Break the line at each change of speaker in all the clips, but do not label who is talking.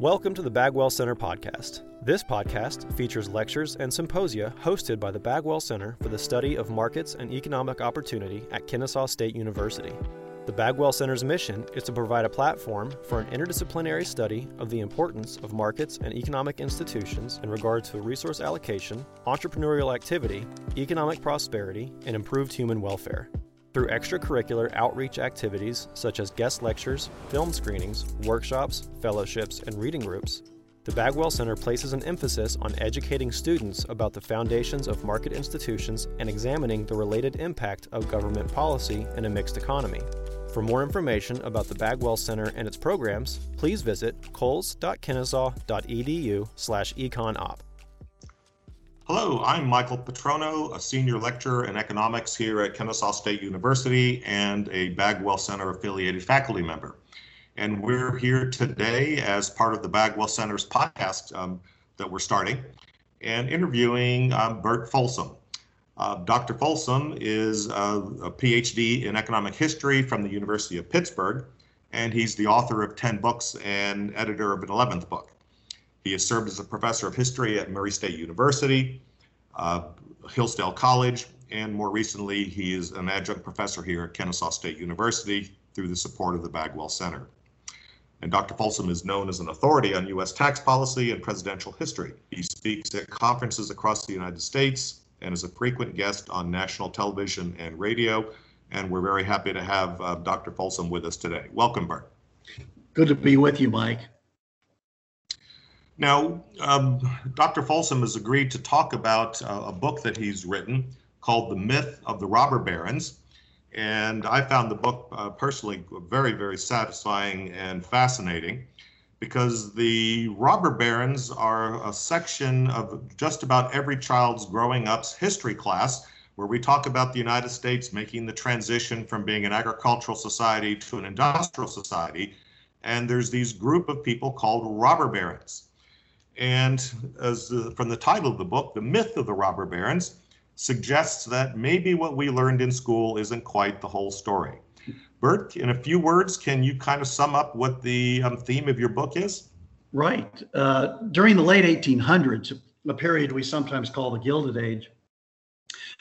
Welcome to the Bagwell Center podcast. This podcast features lectures and symposia hosted by the Bagwell Center for the Study of Markets and Economic Opportunity at Kennesaw State University. The Bagwell Center's mission is to provide a platform for an interdisciplinary study of the importance of markets and economic institutions in regard to resource allocation, entrepreneurial activity, economic prosperity, and improved human welfare. Through extracurricular outreach activities such as guest lectures, film screenings, workshops, fellowships, and reading groups, the Bagwell Center places an emphasis on educating students about the foundations of market institutions and examining the related impact of government policy in a mixed economy. For more information about the Bagwell Center and its programs, please visit coles.kennesaw.edu/econop.
Hello, I'm Michael Petrono, a senior lecturer in economics here at Kennesaw State University and a Bagwell Center affiliated faculty member. And we're here today as part of the Bagwell Center's podcast um, that we're starting and interviewing um, Bert Folsom. Uh, Dr. Folsom is uh, a PhD in economic history from the University of Pittsburgh, and he's the author of 10 books and editor of an 11th book. He has served as a professor of history at Murray State University, uh, Hillsdale College, and more recently, he is an adjunct professor here at Kennesaw State University through the support of the Bagwell Center. And Dr. Folsom is known as an authority on U.S. tax policy and presidential history. He speaks at conferences across the United States and is a frequent guest on national television and radio. And we're very happy to have uh, Dr. Folsom with us today. Welcome, Bert.
Good to be with you, Mike.
Now, um, Dr. Folsom has agreed to talk about uh, a book that he's written called The Myth of the Robber Barons. And I found the book uh, personally very, very satisfying and fascinating because the robber barons are a section of just about every child's growing up's history class where we talk about the United States making the transition from being an agricultural society to an industrial society. And there's these group of people called robber barons. And as the, from the title of the book, The Myth of the Robber Barons suggests that maybe what we learned in school isn't quite the whole story. Bert, in a few words, can you kind of sum up what the um, theme of your book is?
Right. Uh, during the late 1800s, a period we sometimes call the Gilded Age,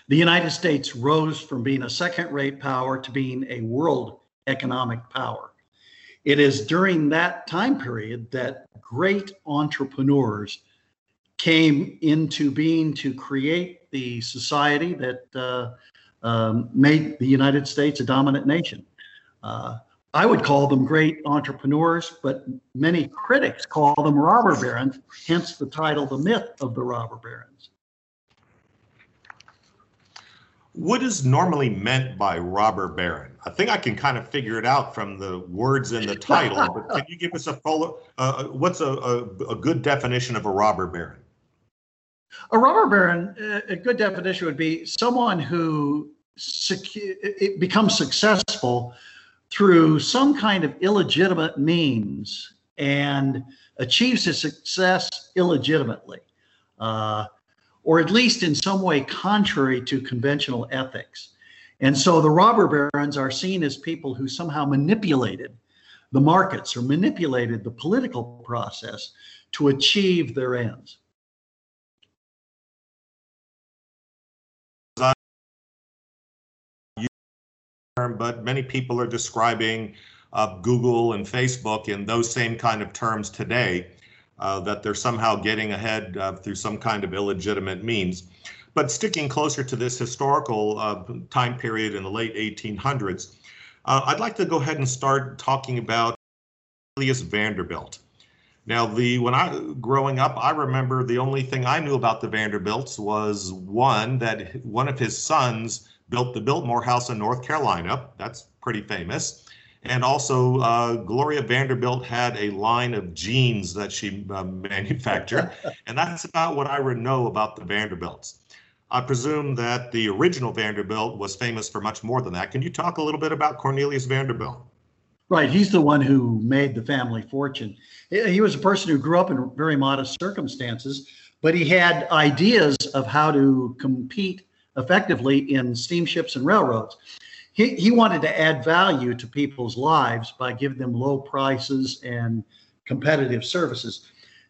the United States rose from being a second rate power to being a world economic power. It is during that time period that great entrepreneurs came into being to create the society that uh, um, made the United States a dominant nation. Uh, I would call them great entrepreneurs, but many critics call them robber barons, hence the title, The Myth of the Robber Barons.
What is normally meant by robber baron? I think I can kind of figure it out from the words in the title, but can you give us a full, uh, what's a, a, a, good definition of a robber baron?
A robber baron, uh, a good definition would be someone who secu- becomes successful through some kind of illegitimate means and achieves his success illegitimately. Uh, or at least in some way contrary to conventional ethics. And so the robber barons are seen as people who somehow manipulated the markets or manipulated the political process to achieve their ends.
But many people are describing uh, Google and Facebook in those same kind of terms today uh, that they're somehow getting ahead uh, through some kind of illegitimate means. But sticking closer to this historical uh, time period in the late 1800s, uh, I'd like to go ahead and start talking about Cornelius Vanderbilt. Now, the when I growing up, I remember the only thing I knew about the Vanderbilts was one that one of his sons built the Biltmore House in North Carolina. That's pretty famous. And also, uh, Gloria Vanderbilt had a line of jeans that she uh, manufactured. and that's about what I know about the Vanderbilts. I presume that the original Vanderbilt was famous for much more than that. Can you talk a little bit about Cornelius Vanderbilt?
Right. He's the one who made the family fortune. He was a person who grew up in very modest circumstances, but he had ideas of how to compete effectively in steamships and railroads he, he wanted to add value to people's lives by giving them low prices and competitive services.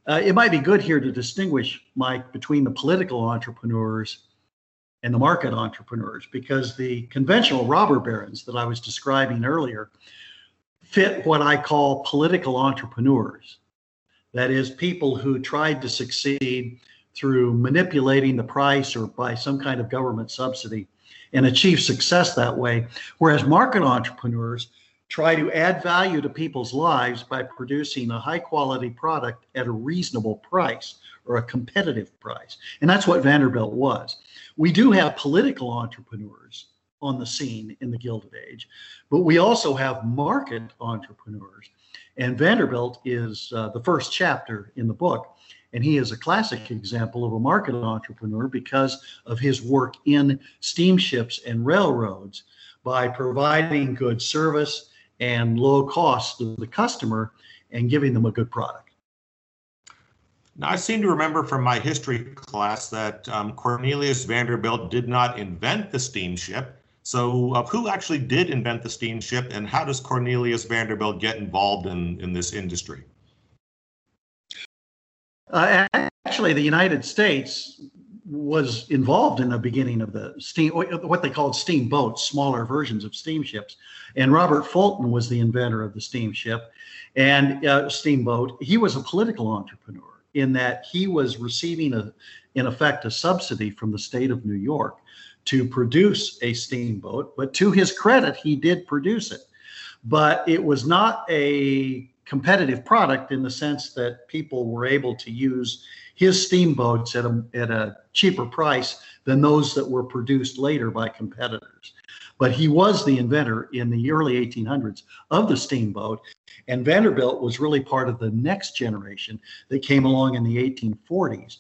Uh, it might be good here to distinguish, Mike, between the political entrepreneurs and the market entrepreneurs, because the conventional robber barons that I was describing earlier fit what I call political entrepreneurs. That is, people who tried to succeed through manipulating the price or by some kind of government subsidy and achieve success that way. Whereas market entrepreneurs try to add value to people's lives by producing a high quality product at a reasonable price or a competitive price. And that's what Vanderbilt was. We do have political entrepreneurs on the scene in the Gilded Age, but we also have market entrepreneurs. And Vanderbilt is uh, the first chapter in the book. And he is a classic example of a market entrepreneur because of his work in steamships and railroads by providing good service and low cost to the customer and giving them a good product.
Now, I seem to remember from my history class that um, Cornelius Vanderbilt did not invent the steamship. So, uh, who actually did invent the steamship, and how does Cornelius Vanderbilt get involved in, in this industry?
Uh, actually, the United States was involved in the beginning of the steam, what they called steamboats, smaller versions of steamships. And Robert Fulton was the inventor of the steamship and uh, steamboat. He was a political entrepreneur in that he was receiving a, in effect, a subsidy from the state of New York to produce a steamboat. But to his credit, he did produce it. But it was not a competitive product in the sense that people were able to use his steamboats at a, at a cheaper price than those that were produced later by competitors. But he was the inventor in the early 1800s of the steamboat, and Vanderbilt was really part of the next generation that came along in the 1840s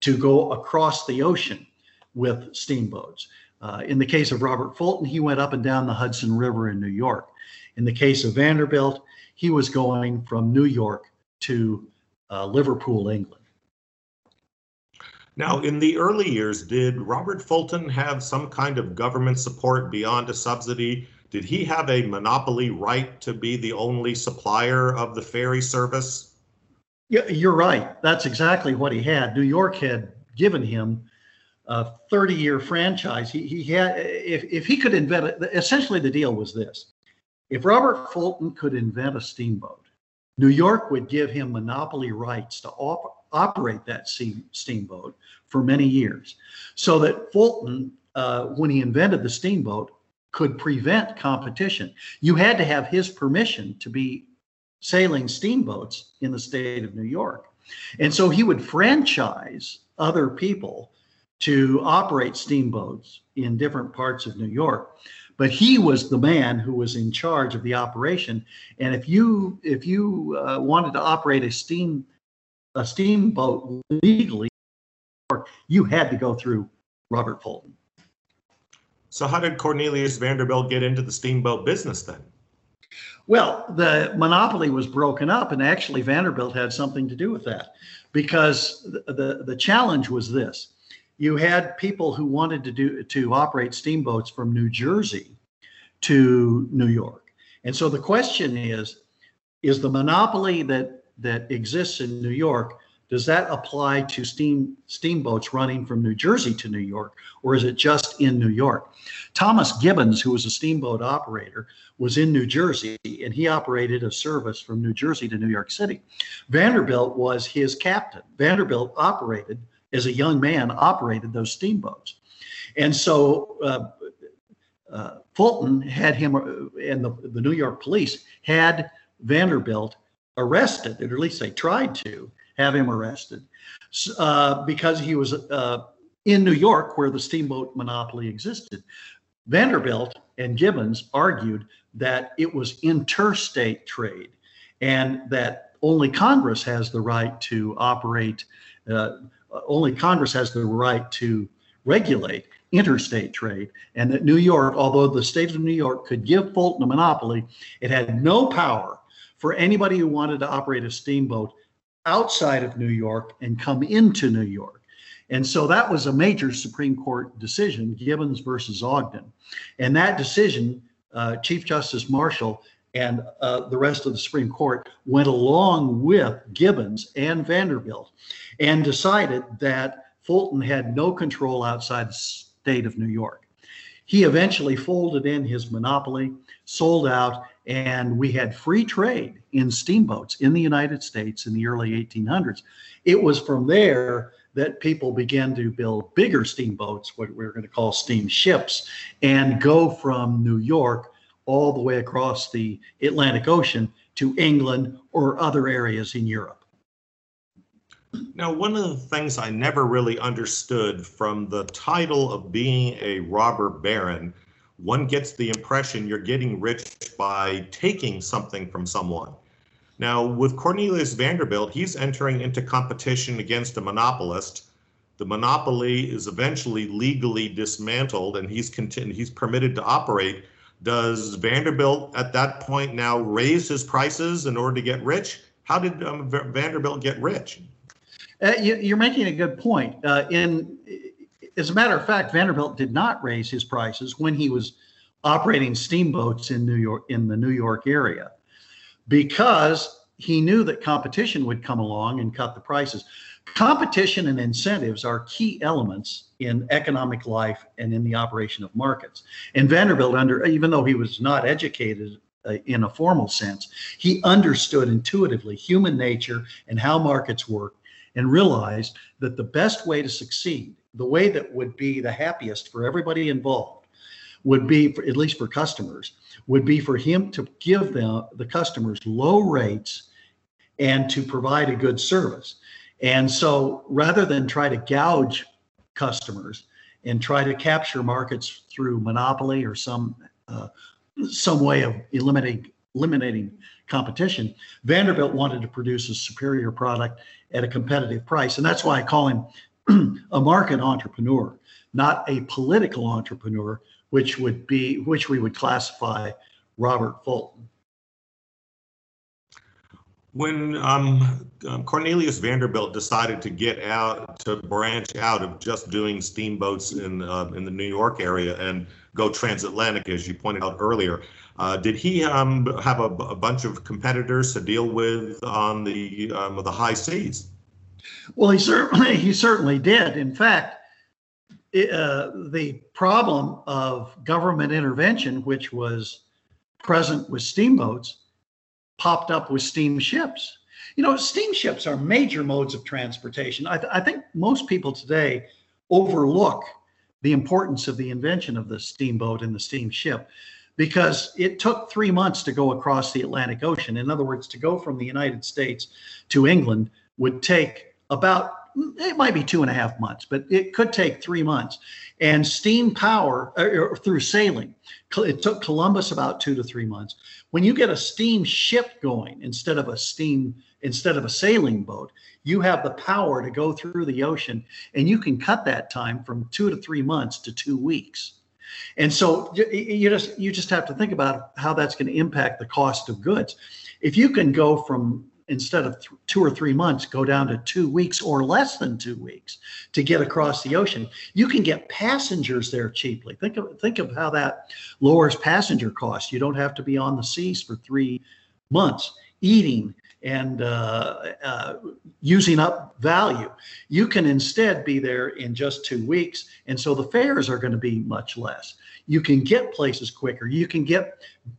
to go across the ocean with steamboats. Uh, in the case of Robert Fulton, he went up and down the Hudson River in New York. In the case of Vanderbilt, he was going from New York to uh, Liverpool, England.
Now, in the early years, did Robert Fulton have some kind of government support beyond a subsidy? Did he have a monopoly right to be the only supplier of the ferry service?
Yeah, you're right. That's exactly what he had. New York had given him a 30 year franchise. He, he had, if, if he could invent it, essentially the deal was this if Robert Fulton could invent a steamboat, New York would give him monopoly rights to op- operate that steamboat for many years. So that Fulton, uh, when he invented the steamboat, could prevent competition. You had to have his permission to be sailing steamboats in the state of New York. And so he would franchise other people to operate steamboats in different parts of New York. But he was the man who was in charge of the operation. And if you if you uh, wanted to operate a steam a steamboat legally, you had to go through Robert Fulton.
So, how did Cornelius Vanderbilt get into the steamboat business then?
Well, the monopoly was broken up, and actually Vanderbilt had something to do with that, because the, the, the challenge was this: you had people who wanted to do to operate steamboats from New Jersey to New York, and so the question is: is the monopoly that that exists in New York, does that apply to steam steamboats running from New Jersey to New York, or is it just in New York? Thomas Gibbons, who was a steamboat operator, was in New Jersey and he operated a service from New Jersey to New York City. Vanderbilt was his captain. Vanderbilt operated, as a young man, operated those steamboats. And so uh, uh, Fulton had him, uh, and the, the New York police had Vanderbilt arrested, or at least they tried to have him arrested, uh, because he was uh, in New York where the steamboat monopoly existed. Vanderbilt and Gibbons argued that it was interstate trade and that only Congress has the right to operate, uh, only Congress has the right to regulate interstate trade, and that New York, although the state of New York could give Fulton a monopoly, it had no power for anybody who wanted to operate a steamboat outside of New York and come into New York. And so that was a major Supreme Court decision, Gibbons versus Ogden. And that decision, uh, Chief Justice Marshall and uh, the rest of the Supreme Court went along with Gibbons and Vanderbilt and decided that Fulton had no control outside the state of New York. He eventually folded in his monopoly, sold out, and we had free trade in steamboats in the United States in the early 1800s. It was from there that people began to build bigger steamboats, what we're going to call steamships, and go from New York all the way across the Atlantic Ocean to England or other areas in Europe.
Now, one of the things I never really understood from the title of being a robber baron, one gets the impression you're getting rich by taking something from someone. Now, with Cornelius Vanderbilt, he's entering into competition against a monopolist. The monopoly is eventually legally dismantled and he's, he's permitted to operate. Does Vanderbilt at that point now raise his prices in order to get rich? How did um, Vanderbilt get rich?
Uh, you, are making a good point. Uh, in, as a matter of fact, Vanderbilt did not raise his prices when he was operating steamboats in New York in the New York area because he knew that competition would come along and cut the prices. Competition and incentives are key elements in economic life and in the operation of markets. And Vanderbilt, under even though he was not educated uh, in a formal sense, he understood intuitively human nature and how markets work, and realized that the best way to succeed, the way that would be the happiest for everybody involved, would be for, at least for customers would be for him to give them the customers low rates and to provide a good service and so rather than try to gouge customers and try to capture markets through monopoly or some uh, some way of eliminating eliminating competition vanderbilt wanted to produce a superior product at a competitive price and that's why i call him a market entrepreneur not a political entrepreneur which would be which we would classify Robert Fulton.
When um, um, Cornelius Vanderbilt decided to get out to branch out of just doing steamboats in uh, in the New York area and go transatlantic, as you pointed out earlier, uh, did he um, have a, a, bunch of competitors to deal with on the um, the high seas?
Well, he certainly he certainly did. In fact, uh, the problem of government intervention, which was present with steamboats, popped up with steamships. You know, steamships are major modes of transportation. I, th- I think most people today overlook the importance of the invention of the steamboat and the steamship because it took three months to go across the Atlantic Ocean. In other words, to go from the United States to England would take about it might be two and a half months, but it could take three months. And steam power or, through sailing, it took Columbus about two to three months. When you get a steam ship going instead of a steam instead of a sailing boat, you have the power to go through the ocean, and you can cut that time from two to three months to two weeks. And so you just you just have to think about how that's going to impact the cost of goods. If you can go from instead of th- two or three months, go down to two weeks or less than two weeks to get across the ocean. You can get passengers there cheaply. Think of think of how that lowers passenger costs. You don't have to be on the seas for three months eating and uh, uh, using up value. You can instead be there in just two weeks, and so the fares are going to be much less you can get places quicker. You can get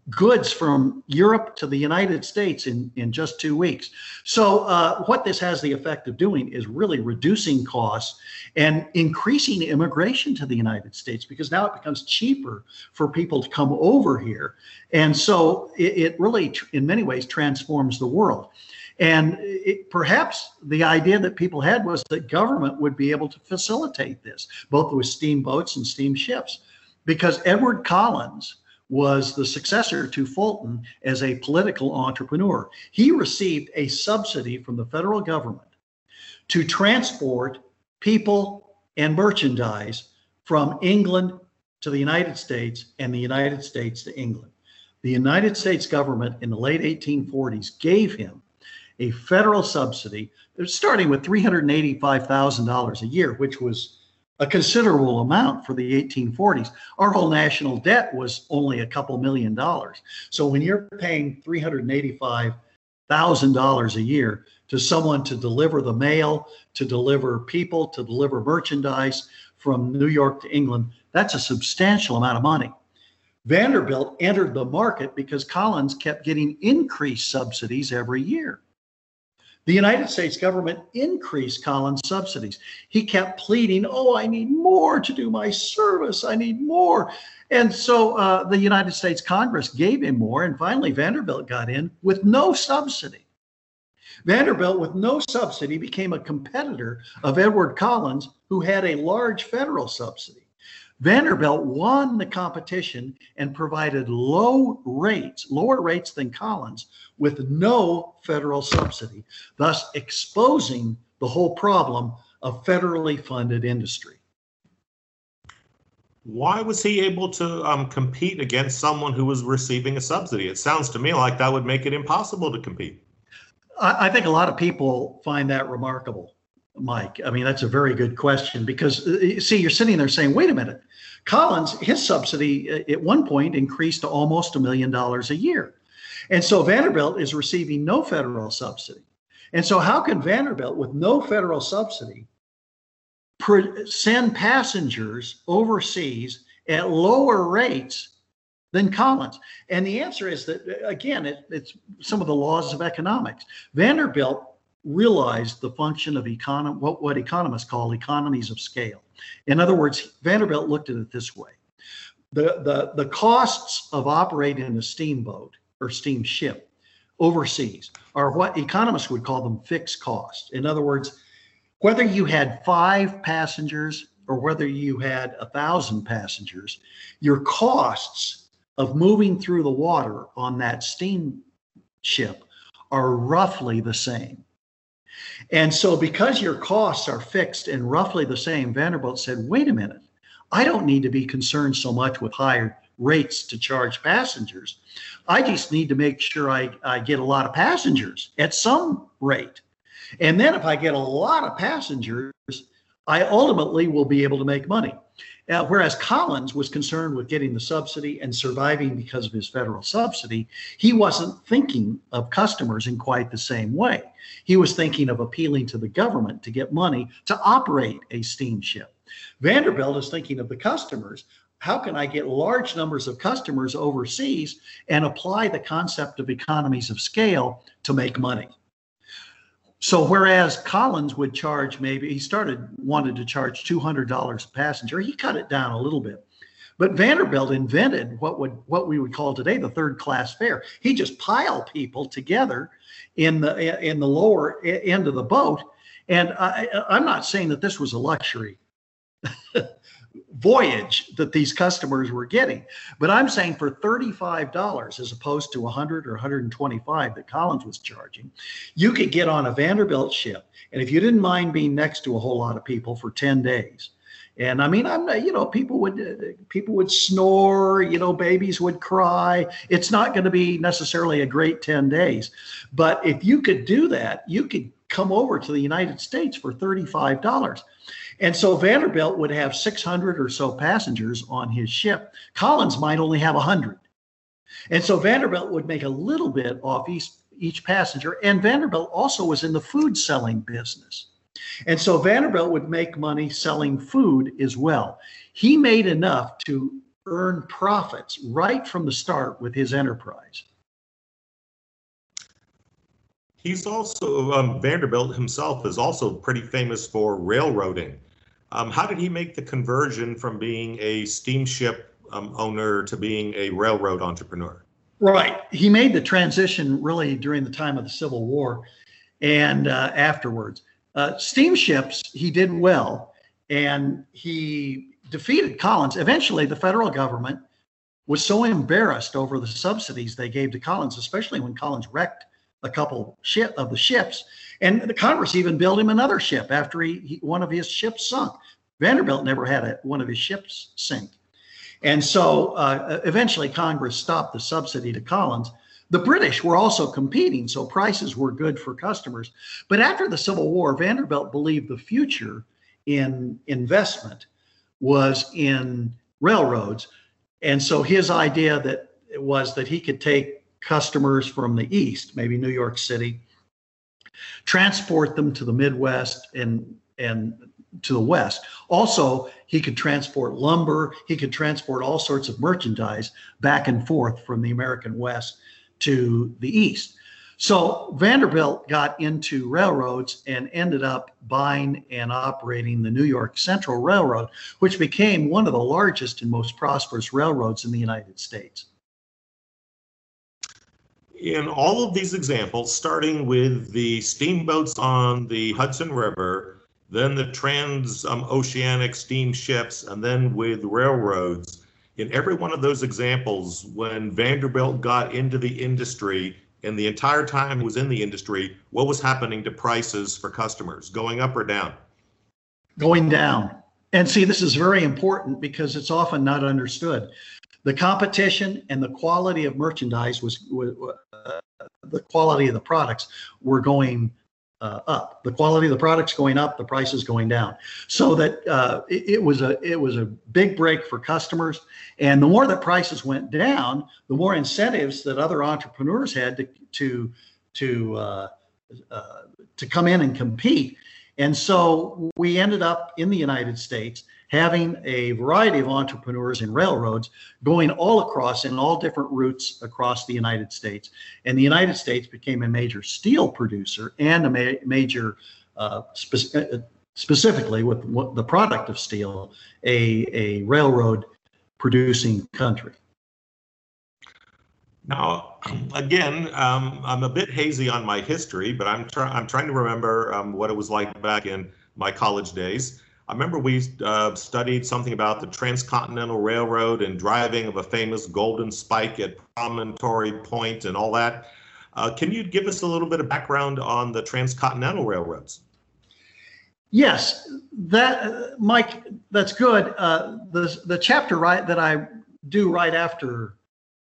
goods from Europe to the United States in, in just two weeks. So, uh, what this has the effect of doing is really reducing costs and increasing immigration to the United States because now it becomes cheaper for people to come over here. And so, it, it really, in many ways, transforms the world. And it, perhaps the idea that people had was that government would be able to facilitate this, both with steamboats and steamships because Edward Collins was the successor to Fulton as a political entrepreneur. He received a subsidy from the federal government to transport people and merchandise from England to the United States and the United States to England. The United States government in the late 1840s gave him a federal subsidy starting with $385,000 a year, which was a considerable amount for the 1840s. Our whole national debt was only a couple million dollars. So when you're paying $385,000 a year to someone to deliver the mail, to deliver people, to deliver merchandise from New York to England, that's a substantial amount of money. Vanderbilt entered the market because Collins kept getting increased subsidies every year. The United States government increased Collins' subsidies. He kept pleading, Oh, I need more to do my service. I need more. And so uh, the United States Congress gave him more. And finally, Vanderbilt got in with no subsidy. Vanderbilt, with no subsidy, became a competitor of Edward Collins, who had a large federal subsidy. Vanderbilt won the competition and provided low rates, lower rates than Collins, with no federal subsidy, thus exposing the whole problem of federally funded industry.
Why was he able to um, compete against someone who was receiving a subsidy? It sounds to me like that would make it impossible to compete.
I, I think a lot of people find that remarkable. Mike? I mean, that's a very good question because, uh, see, you're sitting there saying, wait a minute. Collins, his subsidy uh, at one point increased to almost a million dollars a year. And so Vanderbilt is receiving no federal subsidy. And so, how can Vanderbilt, with no federal subsidy, send passengers overseas at lower rates than Collins? And the answer is that, uh, again, it, it's some of the laws of economics. Vanderbilt realized the function of econom- what, what economists call economies of scale. In other words, Vanderbilt looked at it this way. The, the, the costs of operating a steamboat or steamship overseas are what economists would call them fixed costs. In other words, whether you had five passengers or whether you had a thousand passengers, your costs of moving through the water on that steamship are roughly the same. And so, because your costs are fixed and roughly the same, Vanderbilt said, wait a minute, I don't need to be concerned so much with higher rates to charge passengers. I just need to make sure I, I get a lot of passengers at some rate. And then, if I get a lot of passengers, I ultimately will be able to make money. Uh, whereas Collins was concerned with getting the subsidy and surviving because of his federal subsidy, he wasn't thinking of customers in quite the same way. He was thinking of appealing to the government to get money to operate a steamship. Vanderbilt is thinking of the customers. How can I get large numbers of customers overseas and apply the concept of economies of scale to make money? So whereas Collins would charge maybe he started wanted to charge two hundred dollars a passenger, he cut it down a little bit. But Vanderbilt invented what would what we would call today the third class fare. He just piled people together in the in the lower end of the boat, and I, I'm not saying that this was a luxury voyage that these customers were getting. But I'm saying for $35 as opposed to 100 or 125 that Collins was charging, you could get on a Vanderbilt ship. And if you didn't mind being next to a whole lot of people for 10 days, and I mean, I'm you know, people would people would snore, you know, babies would cry. It's not going to be necessarily a great 10 days. But if you could do that, you could come over to the United States for $35. And so Vanderbilt would have 600 or so passengers on his ship. Collins might only have 100. And so Vanderbilt would make a little bit off each, each passenger. And Vanderbilt also was in the food selling business. And so Vanderbilt would make money selling food as well. He made enough to earn profits right from the start with his enterprise.
He's also, um, Vanderbilt himself is also pretty famous for railroading. Um, how did he make the conversion from being a steamship um, owner to being a railroad entrepreneur?
Right. He made the transition really during the time of the Civil War and uh, afterwards. Uh, steamships, he did well, and he defeated Collins. Eventually, the federal government was so embarrassed over the subsidies they gave to Collins, especially when Collins wrecked a couple ship of the ships. And the Congress even built him another ship after he, he one of his ships sunk. Vanderbilt never had a, one of his ships sink. And so uh, eventually Congress stopped the subsidy to Collins. The British were also competing, so prices were good for customers. But after the Civil War, Vanderbilt believed the future in investment was in railroads. And so his idea that was that he could take customers from the east, maybe New York City, transport them to the Midwest and and to the west. Also, he could transport lumber, he could transport all sorts of merchandise back and forth from the American West to the east. So Vanderbilt got into railroads and ended up buying and operating the New York Central Railroad, which became one of the largest and most prosperous railroads in the United States.
In all of these examples, starting with the steamboats on the Hudson River, then the transoceanic um, steamships, and then with railroads, in every one of those examples, when Vanderbilt got into the industry, and the entire time was in the industry, what was happening to prices for customers, going up or down?
Going down. And see, this is very important because it's often not understood. The competition and the quality of merchandise was, was the quality of the products were going uh, up. The quality of the products going up, the prices going down. So that uh, it, it, was a it was a big break for customers. And the more that prices went down, the more incentives that other entrepreneurs had to to to uh, uh to come in and compete. And so we ended up in the United States having a variety of entrepreneurs in railroads going all across in all different routes across the United States. And the United States became a major steel producer and a ma- major, uh, spe- uh, specifically with the product of steel, a, a railroad producing country.
Now, again, um, I'm a bit hazy on my history, but I'm, I'm trying to remember um, what it was like back in my college days. I remember we uh, studied something about the Transcontinental Railroad and driving of a famous golden spike at Promontory Point and all that. Uh, can you give us a little bit of background on the Transcontinental Railroads?
Yes, that uh, Mike, that's good. Uh, the the chapter right that I do right after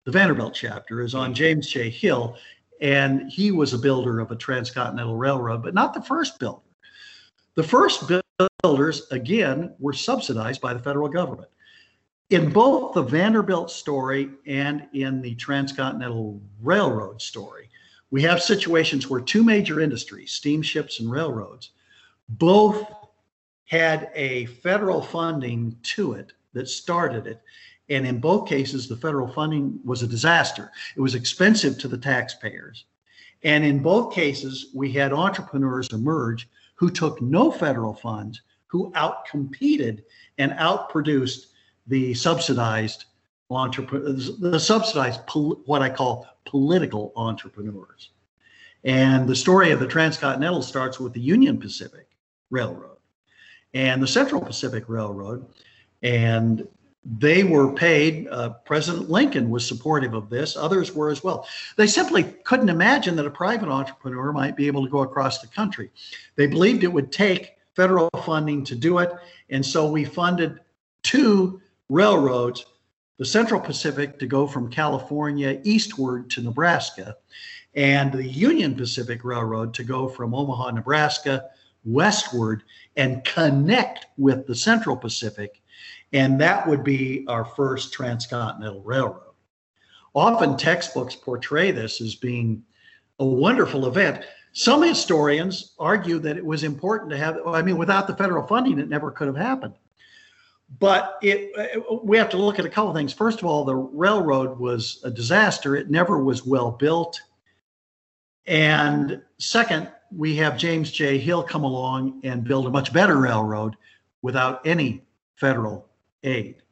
the Vanderbilt chapter is on James J. Hill, and he was a builder of a transcontinental railroad, but not the first builder. The first builders, again, were subsidized by the federal government. In both the Vanderbilt story and in the Transcontinental Railroad story, we have situations where two major industries, steamships and railroads, both had a federal funding to it that started it. And in both cases, the federal funding was a disaster. It was expensive to the taxpayers. And in both cases, we had entrepreneurs emerge who took no federal funds, who outcompeted and outproduced the subsidized entrepreneurs, the subsidized what I call political entrepreneurs. And the story of the transcontinental starts with the Union Pacific Railroad and the Central Pacific Railroad. And they were paid. Uh, President Lincoln was supportive of this. Others were as well. They simply couldn't imagine that a private entrepreneur might be able to go across the country. They believed it would take federal funding to do it. And so we funded two railroads the Central Pacific to go from California eastward to Nebraska, and the Union Pacific Railroad to go from Omaha, Nebraska westward and connect with the Central Pacific and that would be our first transcontinental railroad. Often textbooks portray this as being a wonderful event. Some historians argue that it was important to have, I mean, without the federal funding, it never could have happened. But it, we have to look at a couple things. First of all, the railroad was a disaster. It never was well built. And second, we have James J. Hill come along and build a much better railroad without any federal aid.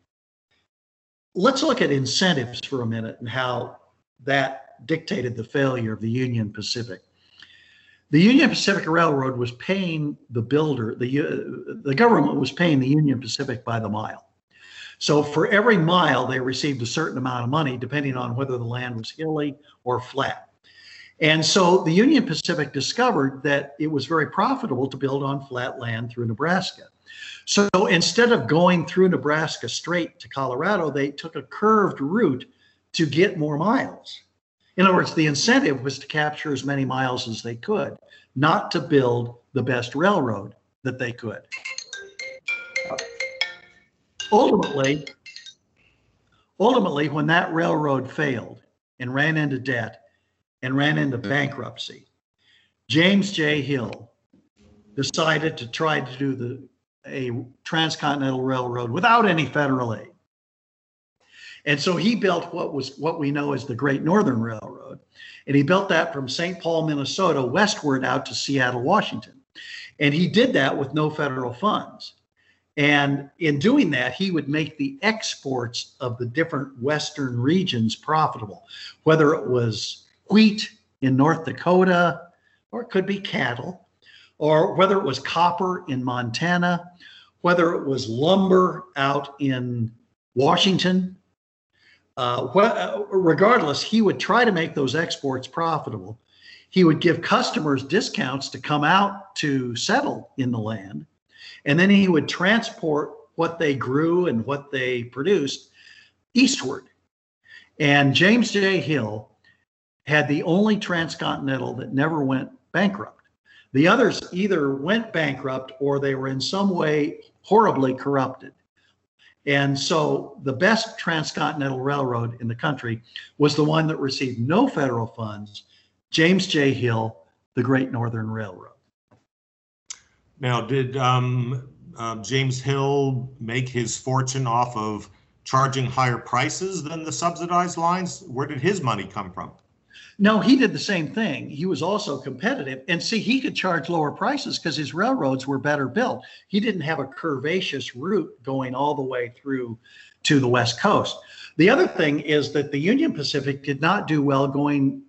Let's look at incentives for a minute and how that dictated the failure of the Union Pacific. The Union Pacific Railroad was paying the builder, the, uh, the government was paying the Union Pacific by the mile. So for every mile, they received a certain amount of money, depending on whether the land was hilly or flat. And so the Union Pacific discovered that it was very profitable to build on flat land through Nebraska. So instead of going through Nebraska straight to Colorado, they took a curved route to get more miles. In other words, the incentive was to capture as many miles as they could, not to build the best railroad that they could. ultimately, ultimately, when that railroad failed and ran into debt and ran into bankruptcy, James J. Hill decided to try to do the a transcontinental railroad without any federal aid. And so he built what was what we know as the Great Northern Railroad. And he built that from St. Paul, Minnesota, westward out to Seattle, Washington. And he did that with no federal funds. And in doing that, he would make the exports of the different Western regions profitable, whether it was wheat in North Dakota, or it could be cattle, or whether it was copper in Montana, whether it was lumber out in Washington. Uh, wh- regardless, he would try to make those exports profitable. He would give customers discounts to come out to settle in the land and then he would transport what they grew and what they produced eastward. And James J. Hill had the only transcontinental that never went bankrupt. The others either went bankrupt or they were in some way horribly corrupted. And so the best transcontinental railroad in the country was the one that received no federal funds, James J. Hill, the Great Northern Railroad.
Now, did um, uh, James Hill make his fortune off of charging higher prices than the subsidized lines? Where did his money come from?
No, he did the same thing. He was also competitive. And see, he could charge lower prices because his railroads were better built. He didn't have a curvaceous route going all the way through to the West Coast. The other thing is that the Union Pacific did not do well going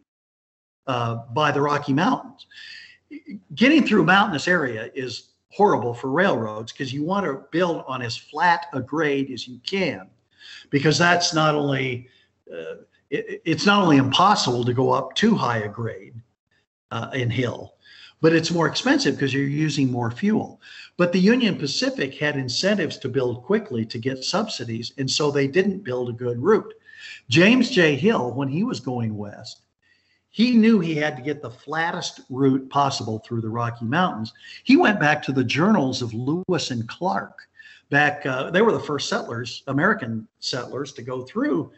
uh, by the Rocky Mountains. Getting through a mountainous area is horrible for railroads because you want to build on as flat a grade as you can because that's not only uh, it, it's not only impossible to go up too high a grade uh, in hill but it's more expensive because you're using more fuel but the union pacific had incentives to build quickly to get subsidies and so they didn't build a good route james j hill when he was going west he knew he had to get the flattest route possible through the Rocky Mountains. He went back to the journals of Lewis and Clark. Back, uh, they were the first settlers, American settlers, to go through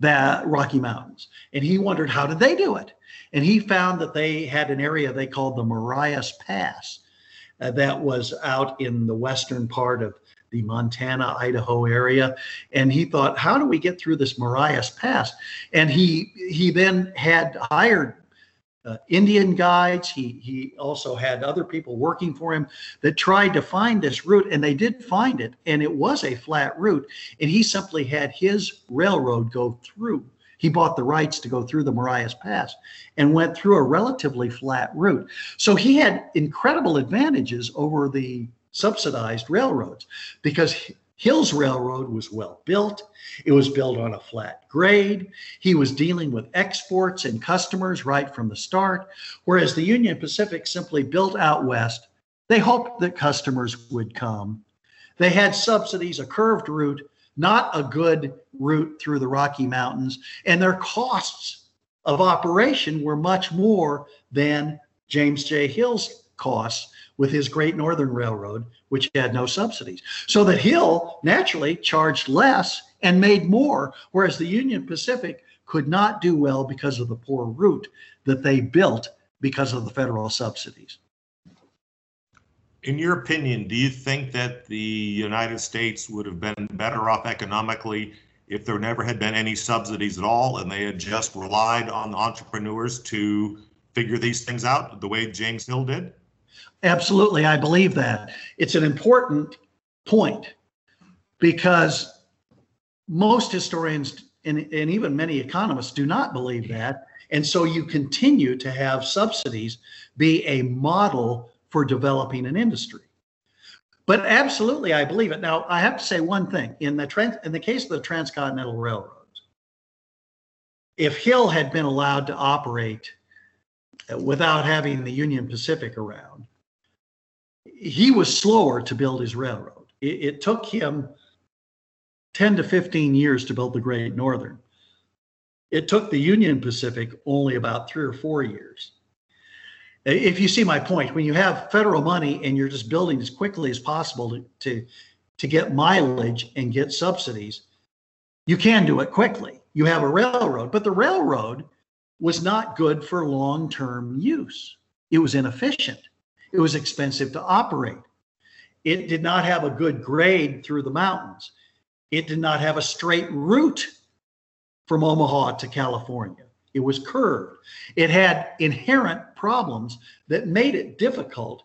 the Rocky Mountains. And he wondered how did they do it? And he found that they had an area they called the Marias Pass uh, that was out in the western part of the Montana, Idaho area. And he thought, how do we get through this Marias Pass? And he he then had hired uh, Indian guides. He he also had other people working for him that tried to find this route, and they did find it, and it was a flat route. And he simply had his railroad go through. He bought the rights to go through the Marias Pass and went through a relatively flat route. So he had incredible advantages over the subsidized railroads because Hill's Railroad was well built. It was built on a flat grade. He was dealing with exports and customers right from the start. Whereas the Union Pacific simply built out west. They hoped that customers would come. They had subsidies, a curved route, not a good route through the Rocky Mountains, and their costs of operation were much more than James J. Hill's costs with his Great Northern Railroad, which had no subsidies. So that Hill naturally charged less and made more, whereas the Union Pacific could not do well because of the poor route that they built because of the federal subsidies.
In your opinion, do you think that the United States would have been better off economically if there never had been any subsidies at all and they had just relied on the entrepreneurs to figure these things out the way James Hill did?
Absolutely, I believe that. It's an important point because most historians and, and even many economists do not believe that. And so you continue to have subsidies be a model for developing an industry. But absolutely, I believe it. Now, I have to say one thing in the trans, in the case of the transcontinental railroads, if Hill had been allowed to operate without having the Union Pacific around, he was slower to build his railroad. It, it, took him 10 to 15 years to build the Great Northern. It took the Union Pacific only about three or four years. If you see my point, when you have federal money and you're just building as quickly as possible to, to, to get mileage and get subsidies, you can do it quickly. You have a railroad, but the railroad was not good for long term use. It was inefficient, it was expensive to operate. It did not have a good grade through the mountains. It did not have a straight route from Omaha to California. It was curved. It had inherent problems that made it difficult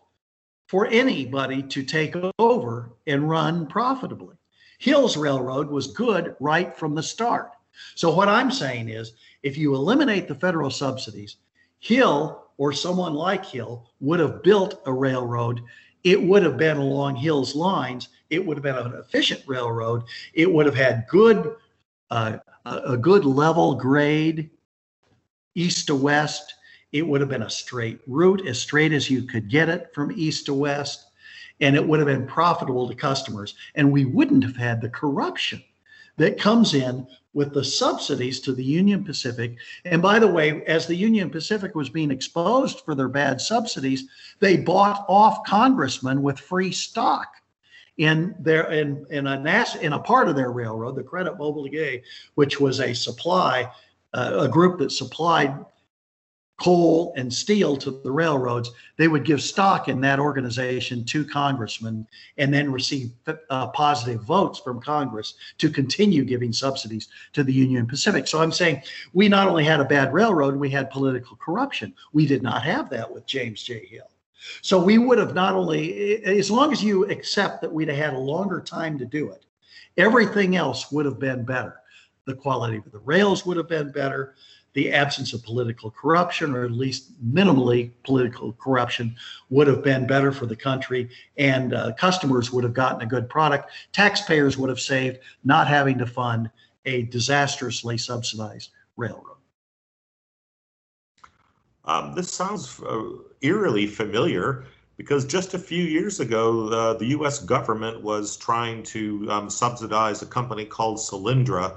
for anybody to take over and run profitably. Hill's Railroad was good right from the start. So, what I'm saying is if you eliminate the federal subsidies, Hill or someone like Hill would have built a railroad. It would have been along Hill's lines. It would have been an efficient railroad. It would have had good, uh, a good level grade, east to west. It would have been a straight route, as straight as you could get it from east to west, and it would have been profitable to customers. And we wouldn't have had the corruption that comes in with the subsidies to the Union Pacific. And by the way, as the Union Pacific was being exposed for their bad subsidies, they bought off congressmen with free stock in their in in a NAS, in a part of their railroad, the Credit Mobilier, which was a supply, uh, a group that supplied coal and steel to the railroads, they would give stock in that organization to congressmen and then receive uh, positive votes from Congress to continue giving subsidies to the Union Pacific. So I'm saying we not only had a bad railroad, we had political corruption. We did not have that with James J. Hill. So we would have not only, as long as you accept that we'd have had a longer time to do it, everything else would have been better. The quality of the rails would have been better the absence of political corruption, or at least minimally political corruption, would have been better for the country, and uh, customers would have gotten a good product. Taxpayers would have saved not having to fund a disastrously subsidized railroad.
Um, this sounds uh, eerily familiar because just a few years ago, uh, the US government was trying to um, subsidize a company called Solyndra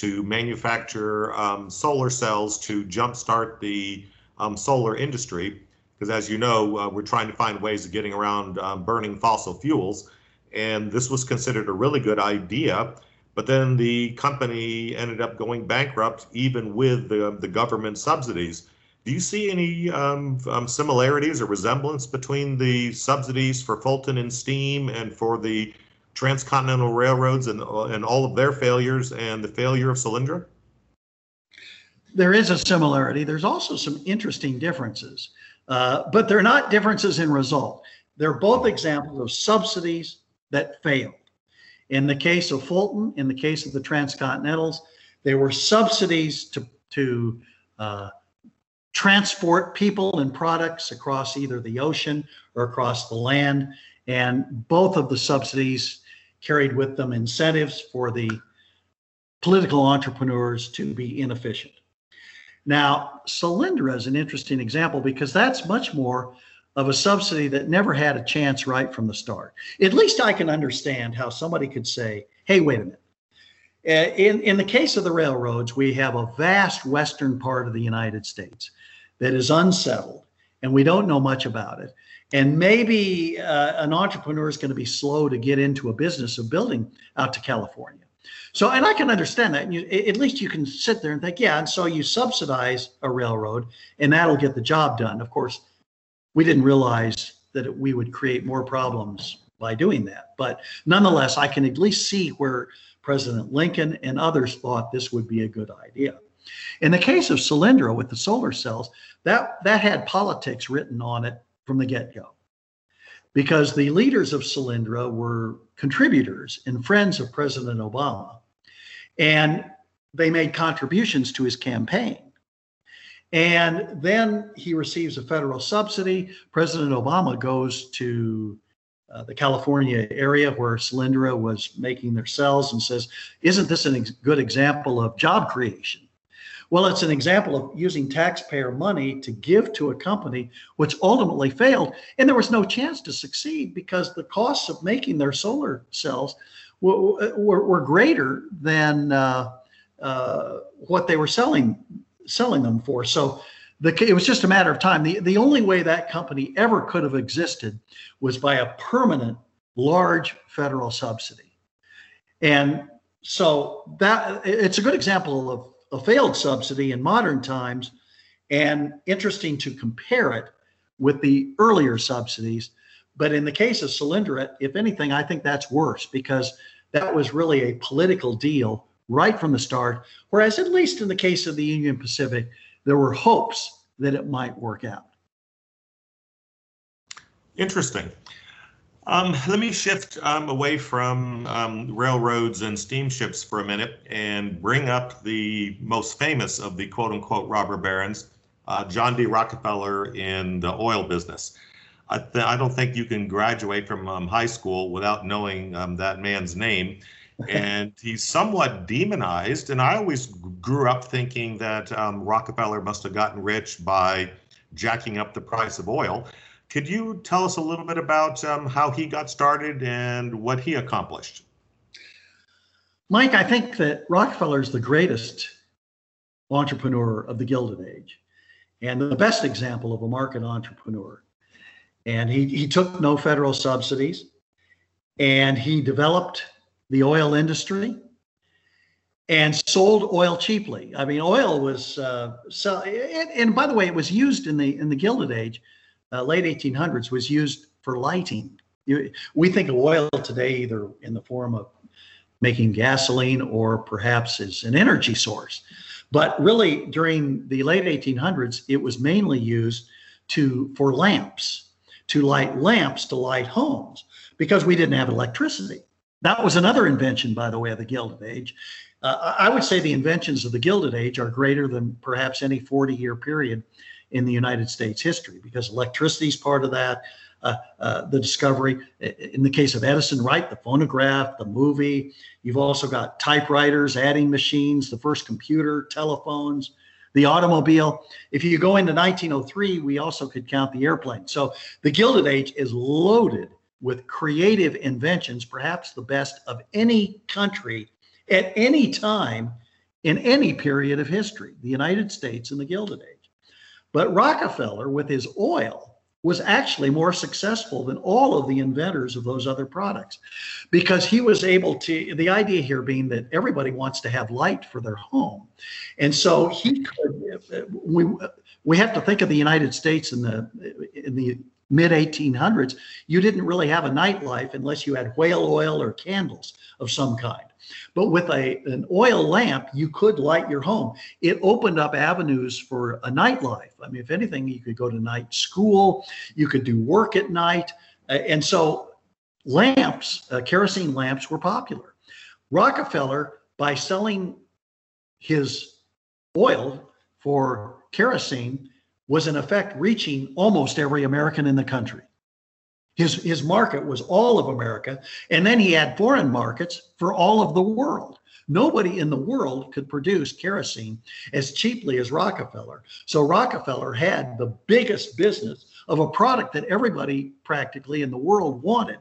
to manufacture um, solar cells to jumpstart the um, solar industry. Because as you know, uh, we're trying to find ways of getting around um, burning fossil fuels. And this was considered a really good idea. But then the company ended up going bankrupt, even with the, the government subsidies. Do you see any um, um, similarities or resemblance between the subsidies for Fulton and Steam and for the transcontinental railroads and, and all of their failures and the failure of Solyndra?
There is a similarity. There's also some interesting differences, uh, but they're not differences in result. They're both examples of subsidies that failed. In the case of Fulton, in the case of the transcontinentals, they were subsidies to, to uh, transport people and products across either the ocean or across the land. And both of the subsidies carried with them incentives for the political entrepreneurs to be inefficient. Now, Solyndra is an interesting example because that's much more of a subsidy that never had a chance right from the start. At least I can understand how somebody could say, hey, wait a minute. Uh, in, in the case of the railroads, we have a vast western part of the United States that is unsettled, and we don't know much about it. And maybe uh, an entrepreneur is going to be slow to get into a business of building out to California. So, and I can understand that. You, at least you can sit there and think, yeah. And so you subsidize a railroad, and that'll get the job done. Of course, we didn't realize that we would create more problems by doing that. But nonetheless, I can at least see where President Lincoln and others thought this would be a good idea. In the case of Solyndra with the solar cells, that that had politics written on it from the get go. Because the leaders of Solyndra were contributors and friends of President Obama, and they made contributions to his campaign. And then he receives a federal subsidy. President Obama goes to uh, the California area where Solyndra was making their cells and says, Isn't this a ex- good example of job creation? Well, it's an example of using taxpayer money to give to a company which ultimately failed. And there was no chance to succeed because the costs of making their solar cells were, were, were greater than uh, uh, what they were selling selling them for. So the, it was just a matter of time. The, the only way that company ever could have existed was by a permanent large federal subsidy. And so that it's a good example of a failed subsidy in modern times and interesting to compare it with the earlier subsidies. But in the case of Solyndra, if anything, I think that's worse because that was really a political deal right from the start. Whereas, at least in the case of the Union Pacific, there were hopes that it might work out.
Interesting. Um, let me shift um, away from um, railroads and steamships for a minute and bring up the most famous of the quote unquote robber barons, uh, John D. Rockefeller in the oil business. I, th- I don't think you can graduate from um, high school without knowing um, that man's name. and he's somewhat demonized. And I always grew up thinking that um, Rockefeller must have gotten rich by jacking up the price of oil. Could you tell us a little bit about um, how he got started and what he accomplished?
Mike, I think that Rockefeller is the greatest entrepreneur of the Gilded Age and the best example of a market entrepreneur. And he, he took no federal subsidies and he developed the oil industry and sold oil cheaply. I mean, oil was uh, so, and, and, by the way, it was used in the in the Gilded Age, uh, late 1800s, was used for lighting. You, we think of oil today either in the form of making gasoline or perhaps as an energy source. But really, during the late 1800s, it was mainly used to for lamps, to light lamps to light homes, because we didn't have electricity. That was another invention, by the way, of the Gilded Age. Uh, I would say the inventions of the Gilded Age are greater than perhaps any 40 year period in the United States history because electricity is part of that. Uh, uh, the discovery, in the case of Edison, right? The phonograph, the movie. You've also got typewriters, adding machines, the first computer, telephones, the automobile. If you go into 1903, we also could count the airplane. So the Gilded Age is loaded with creative inventions, perhaps the best of any country at any time in any period of history, the United States and the Gilded Age. But Rockefeller, with his oil, was actually more successful than all of the inventors of those other products because he was able to the idea here being that everybody wants to have light for their home. And so he could we we have to think of the united states in the in the mid 1800s you didn't really have a nightlife unless you had whale oil or candles of some kind but with a, an oil lamp, you could light your home. It opened up avenues for a nightlife. I mean, if anything, you could go to night school, you could do work at night. Uh, and so lamps, uh, kerosene lamps, were popular. Rockefeller, by selling his oil for kerosene, was in effect reaching almost every American in the country. His, his market was all of America. And then he had foreign markets for all of the world. Nobody in the world could produce kerosene as cheaply as Rockefeller. So Rockefeller had the biggest business of a product that everybody practically in the world wanted.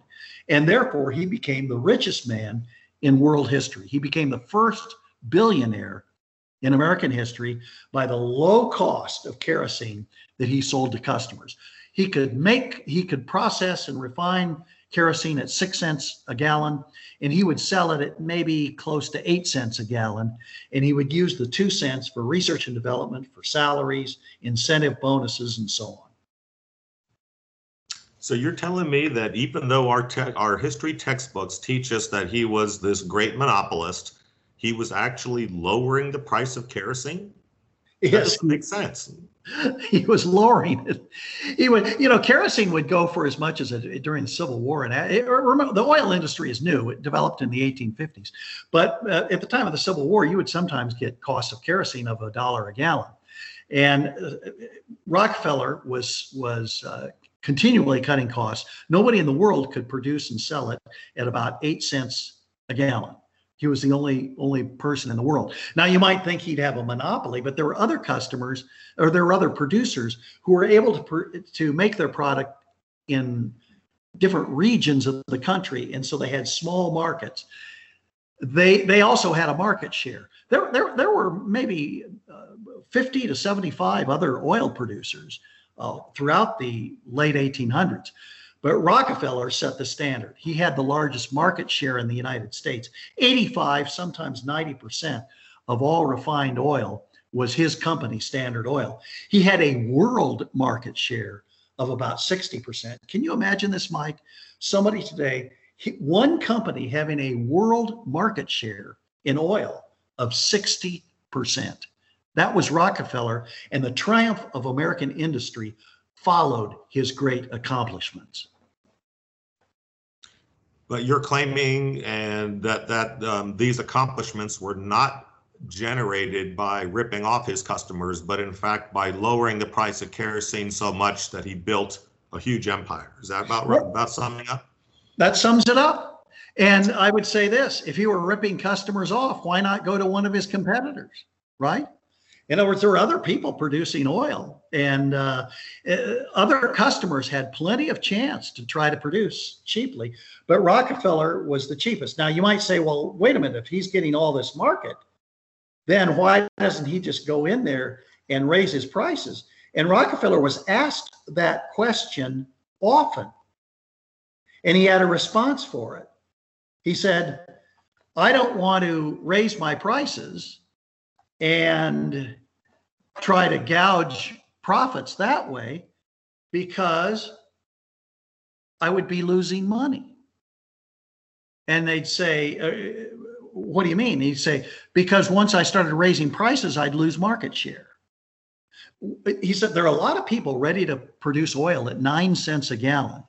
And therefore, he became the richest man in world history. He became the first billionaire in American history by the low cost of kerosene that he sold to customers. He could make, he could process and refine kerosene at six cents a gallon, and he would sell it at maybe close to eight cents a gallon. And he would use the two cents for research and development, for salaries, incentive bonuses, and so on.
So you're telling me that even though our te- our history textbooks teach us that he was this great monopolist, he was actually lowering the price of kerosene?
Yes,
that makes sense.
he was lowering it. He would, you know, kerosene would go for as much as a, during the Civil War. And it, remember, the oil industry is new; it developed in the 1850s. But uh, at the time of the Civil War, you would sometimes get costs of kerosene of a dollar a gallon. And uh, Rockefeller was was uh, continually cutting costs. Nobody in the world could produce and sell it at about eight cents a gallon. He was the only only person in the world. Now you might think he'd have a monopoly, but there were other customers or there were other producers who were able to to make their product in different regions of the country, and so they had small markets. They they also had a market share. There there there were maybe uh, 50 to 75 other oil producers uh, throughout the late 1800s. But Rockefeller set the standard. He had the largest market share in the United States. 85, sometimes 90% of all refined oil was his company, Standard Oil. He had a world market share of about 60%. Can you imagine this, Mike? Somebody today, one company having a world market share in oil of 60%. That was Rockefeller, and the triumph of American industry followed his great accomplishments.
But you're claiming and that that um, these accomplishments were not generated by ripping off his customers, but in fact by lowering the price of kerosene so much that he built a huge empire. Is that about right? About summing up?
That sums it up. And I would say this: if he were ripping customers off, why not go to one of his competitors, right? In other words, there were other people producing oil, and uh, uh, other customers had plenty of chance to try to produce cheaply. But Rockefeller was the cheapest. Now, you might say, well, wait a minute, if he's getting all this market, then why doesn't he just go in there and raise his prices? And Rockefeller was asked that question often, and he had a response for it. He said, I don't want to raise my prices and try to gouge profits that way because I would be losing money. And they'd say, uh, What do you mean? He'd say, Because once I started raising prices, I'd lose market share. He said, There are a lot of people ready to produce oil at nine cents a gallon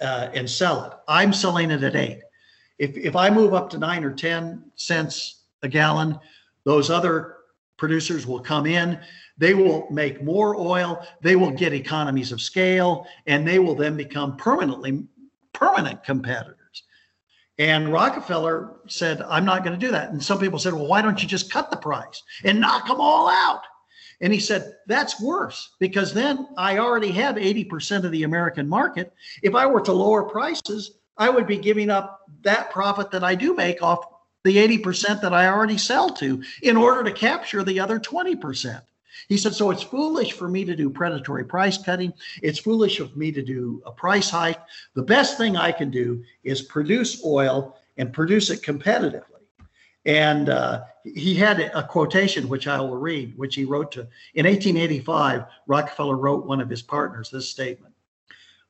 uh, and sell it. I'm selling it at eight. If, if I move up to nine or 10 cents a gallon, those other producers will come in, they will make more oil, they will get economies of scale, and they will then become permanently permanent competitors. And Rockefeller said, I'm not going to do that. And some people said, well, why don't you just cut the price and knock them all out? And he said, that's worse because then I already have 80% of the American market. If I were to lower prices, I would be giving up that profit that I do make off the 80% that I already sell to in order to capture the other 20%. He said, So it's foolish for me to do predatory price cutting. It's foolish of me to do a price hike. The best thing I can do is produce oil and produce it competitively. And uh, he had a quotation, which I will read, which he wrote to in 1885. Rockefeller wrote one of his partners this statement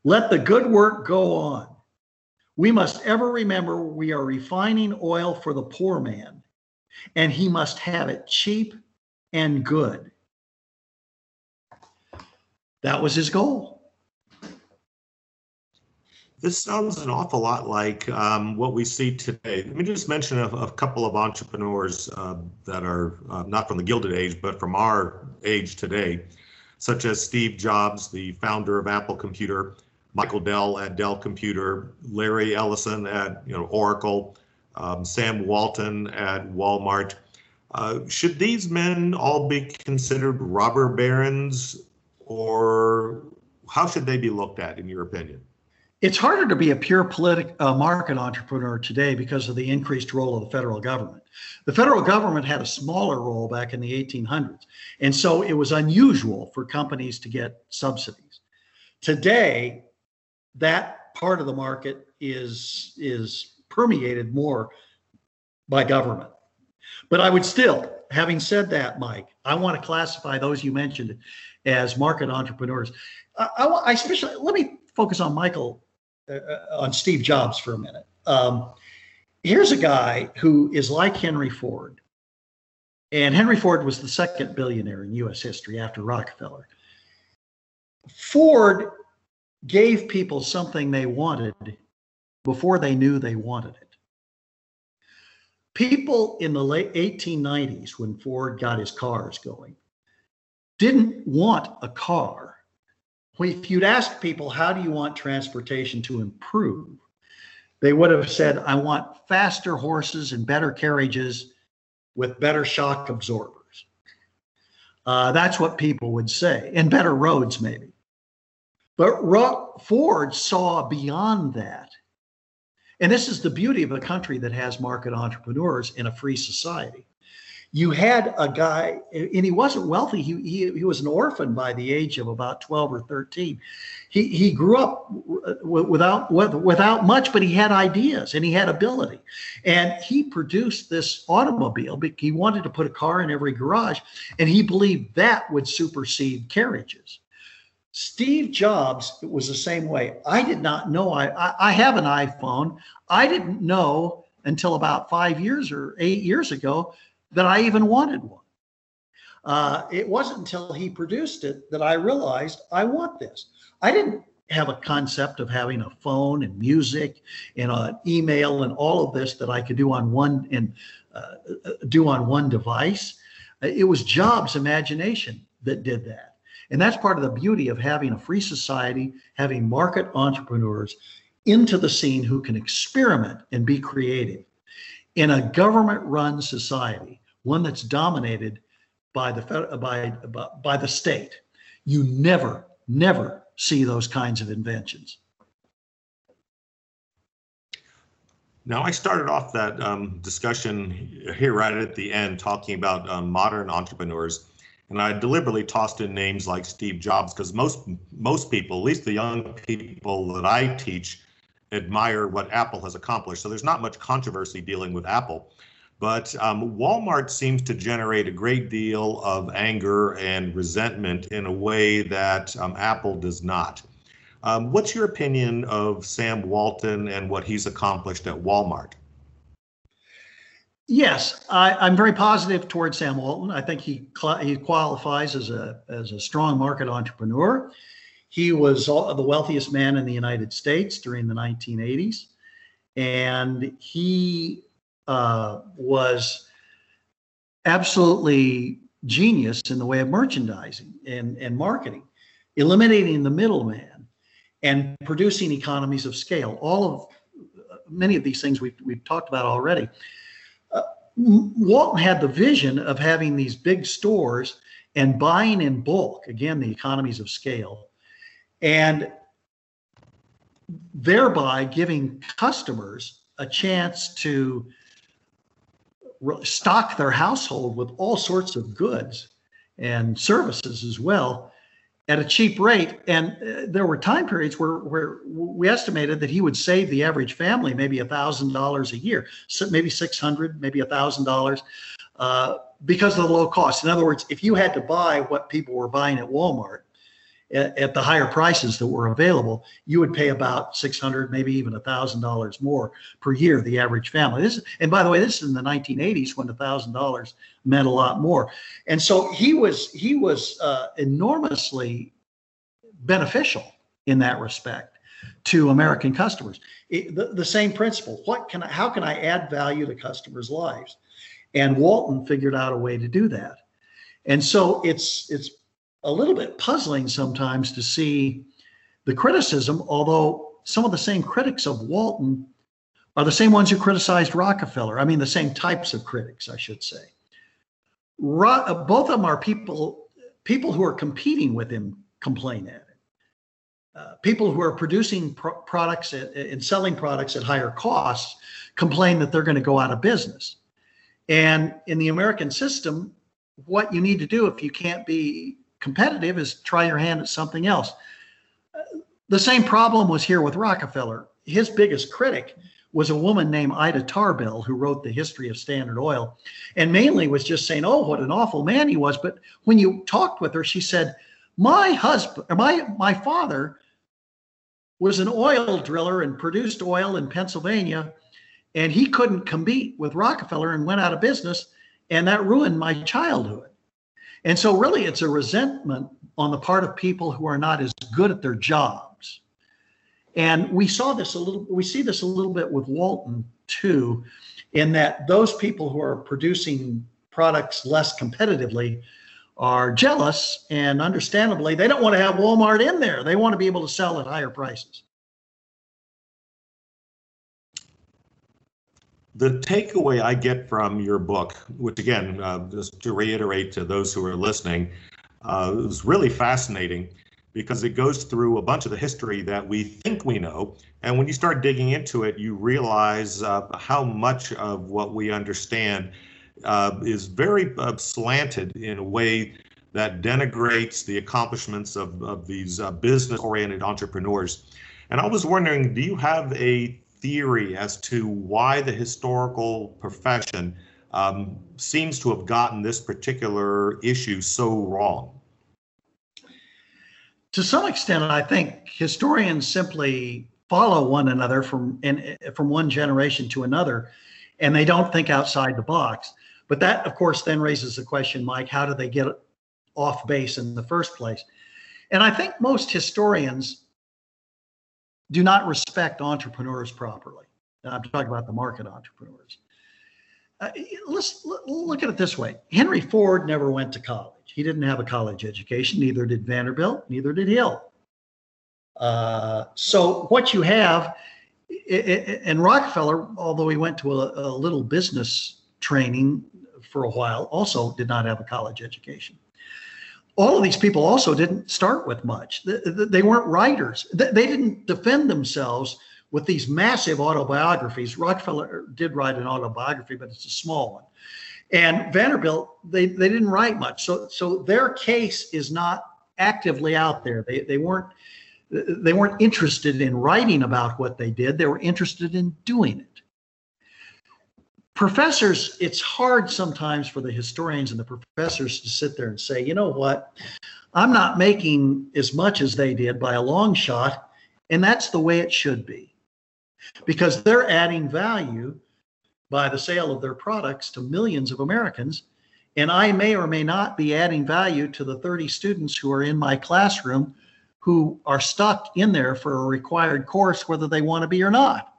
Let the good work go on. We must ever remember we are refining oil for the poor man, and he must have it cheap and good. That was his goal.
This sounds an awful lot like um, what we see today. Let me just mention a, a couple of entrepreneurs uh, that are uh, not from the Gilded Age, but from our age today, such as Steve Jobs, the founder of Apple Computer, Michael Dell at Dell Computer, Larry Ellison at you know Oracle, um, Sam Walton at Walmart. Uh, should these men all be considered robber barons, or how should they be looked at, in your opinion?
It's harder to be a pure politic, uh, market entrepreneur today because of the increased role of the federal government. The federal government had a smaller role back in the 1800s, and so it was unusual for companies to get subsidies. Today, that part of the market is is permeated more by government. But I would still, having said that, Mike, I want to classify those you mentioned as market entrepreneurs. I, I, I especially let me focus on Michael, uh, uh, on Steve Jobs for a minute. Um, here's a guy who is like Henry Ford, and Henry Ford was the second billionaire in U.S. history after Rockefeller. Ford gave people something they wanted before they knew they wanted it. People in the late 1890s, when Ford got his cars going, didn't want a car. If you'd asked people, how do you want transportation to improve? They would have said, I want faster horses and better carriages with better shock absorbers. Uh, that's what people would say, and better roads, maybe. But Ford saw beyond that. And this is the beauty of a country that has market entrepreneurs in a free society. you had a guy, and he wasn't wealthy. He, he, he was an orphan by the age of about 12 or 13. He, he grew up without, without much, but he had ideas and he had ability. And he produced this automobile. He wanted to put a car in every garage, and he believed that would supersede carriages. Steve Jobs it was the same way. I did not know. I, I, I have an iPhone. I didn't know until about five years or eight years ago that I even wanted one. Uh, it wasn't until he produced it that I realized I want this. I didn't have a concept of having a phone and music and an email and all of this that I could do on one and uh, do on one device. It was Jobs' imagination that did that. And that's part of the beauty of having a free society, having market entrepreneurs into the scene who can experiment and be creative. In a government run society, one that's dominated by the by, by the state, you never never see those kinds of inventions.
Now, I started off that um, discussion here right at the end talking about um, modern entrepreneurs, and I deliberately tossed in names like Steve Jobs because most most people, at least the young people that I teach, admire what Apple has accomplished. So there's not much controversy dealing with Apple. But um, Walmart seems to generate a great deal of anger and resentment in a way that um, Apple does not. Um, what's your opinion of Sam Walton and what he's accomplished at Walmart?
Yes, I, am very positive towards Sam Walton. I think he he qualifies as a as a strong market entrepreneur. He was the wealthiest man in the United States during the 1980s, and he uh, was absolutely genius in the way of merchandising and, and marketing, eliminating the middleman and producing economies of scale. All of many of these things we've, we've talked about already. Walton had the vision of having these big stores and buying in bulk, again, the economies of scale, and thereby giving customers a chance to stock their household with all sorts of goods and services as well at a cheap rate. And uh, there were time periods where, where we estimated that he would save the average family maybe a thousand dollars a year, so maybe six hundred, maybe a thousand dollars, uh, because of the low cost. In other words, if you had to buy what people were buying at Walmart, at, at the higher prices that were available, you would pay about six hundred, maybe even a thousand dollars more per year. The average family. This, and by the way, this is in the 1980s when a thousand dollars meant a lot more. And so he was he was uh, enormously beneficial in that respect to American customers. It, the, the same principle. What can I, how can I add value to customers' lives? And Walton figured out a way to do that. And so it's it's a little bit puzzling sometimes to see the criticism, although some of the same critics of Walton are the same ones who criticized Rockefeller. I mean, the same types of critics, I should say. Ro- both of them are people people who are competing with him complain at it. Uh, people who are producing pro- products at, and selling products at higher costs complain that they're going to go out of business. And in the American system, what you need to do if you can't be competitive is try your hand at something else. The same problem was here with Rockefeller. His biggest critic was a woman named Ida Tarbell who wrote the history of Standard Oil and mainly was just saying, "Oh, what an awful man he was." But when you talked with her, she said, "My husband my my father was an oil driller and produced oil in Pennsylvania, and he couldn't compete with Rockefeller and went out of business, and that ruined my childhood." And so, really, it's a resentment on the part of people who are not as good at their jobs. And we saw this a little, we see this a little bit with Walton too, in that those people who are producing products less competitively are jealous and understandably they don't want to have Walmart in there. They want to be able to sell at higher prices.
The takeaway I get from your book, which again, uh, just to reiterate to those who are listening, uh, is really fascinating because it goes through a bunch of the history that we think we know. And when you start digging into it, you realize uh, how much of what we understand uh, is very uh, slanted in a way that denigrates the accomplishments of, of these uh, business oriented entrepreneurs. And I was wondering do you have a theory as to why the historical profession um, seems to have gotten this particular issue so wrong?
To some extent, I think historians simply follow one another from from one generation to another, and they don't think outside the box. But that, of course, then raises the question, Mike, how do they get off base in the first place? And I think most historians do not respect entrepreneurs properly. And I'm talking about the market entrepreneurs. Uh, let's look at it this way Henry Ford never went to college. He didn't have a college education, neither did Vanderbilt, neither did Hill. Uh, so, what you have, and Rockefeller, although he went to a, a little business training for a while, also did not have a college education all of these people also didn't start with much. They weren't writers. They didn't defend themselves with these massive autobiographies. Rockefeller did write an autobiography, but it's a small one. And Vanderbilt, they, they didn't write much. So, so their case is not actively out there. They, they weren't they weren't interested in writing about what they did. They were interested in doing it professors, it's hard sometimes for the historians and the professors to sit there and say, you know what, I'm not making as much as they did by a long shot, and that's the way it should be. Because they're adding value by the sale of their products to millions of Americans. And I may or may not be adding value to the 30 students who are in my classroom who are stuck in there for a required course, whether they want to be or not.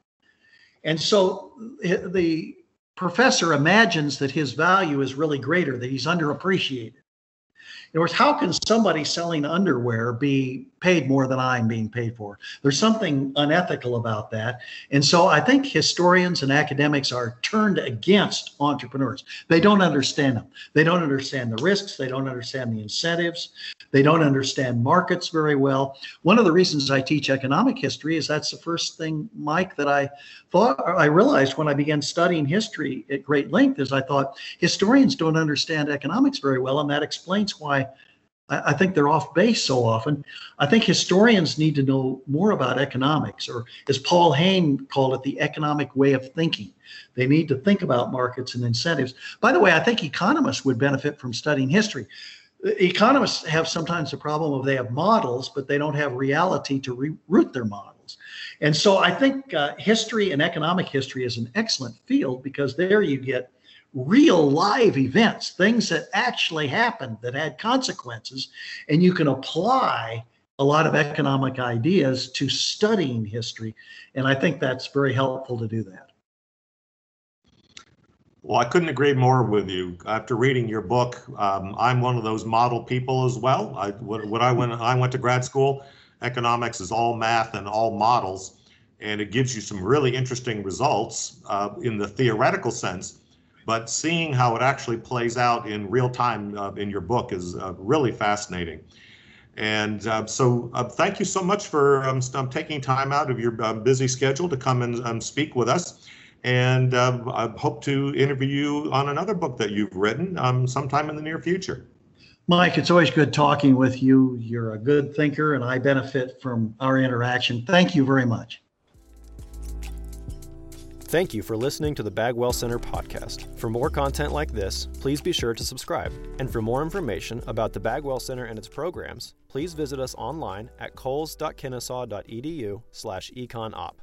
And so eh, the professor imagines that his value is really greater, that he's underappreciated. In other words, how can somebody selling underwear be paid more than I'm being paid for? There's something unethical about that. And so I think historians and academics are turned against entrepreneurs. They don't understand them. They don't understand the risks. They don't understand the incentives. They don't understand markets very well. One of the reasons I teach economic history is that's the first thing, Mike, that I thought I realized when I began studying history at great length is I thought historians don't understand economics very well, and that explains why I, think they're off base so often. I think historians need to know more about economics, or as Paul Heyne called it, the economic way of thinking. They need to think about markets and incentives. By the way, I think economists would benefit from studying history economists have sometimes the problem of they have models, but they don't have reality to re- root their models. And so I think uh, history and economic history is an excellent field because there you get real live events, things that actually happened that had consequences, and you can apply a lot of economic ideas to studying history. And I think that's very helpful to do that.
Well, I couldn't agree more with you. After reading your book, um, I'm one of those model people as well. I, when I went, I went to grad school, economics is all math and all models, and it gives you some really interesting results uh, in the theoretical sense. But seeing how it actually plays out in real time uh, in your book is uh, really fascinating. And uh, so, uh, thank you so much for um, taking time out of your uh, busy schedule to come and um, speak with us. And uh, I hope to interview you on another book that you've written um, sometime in the near future.
Mike, it's always good talking with you. You're a good thinker, and I benefit from our interaction. Thank you very much.
Thank you for listening to the Bagwell Center podcast. For more content like this, please be sure to subscribe. And for more information about the Bagwell Center and its programs, please visit us online at coles.kennesaw.edu slash econop.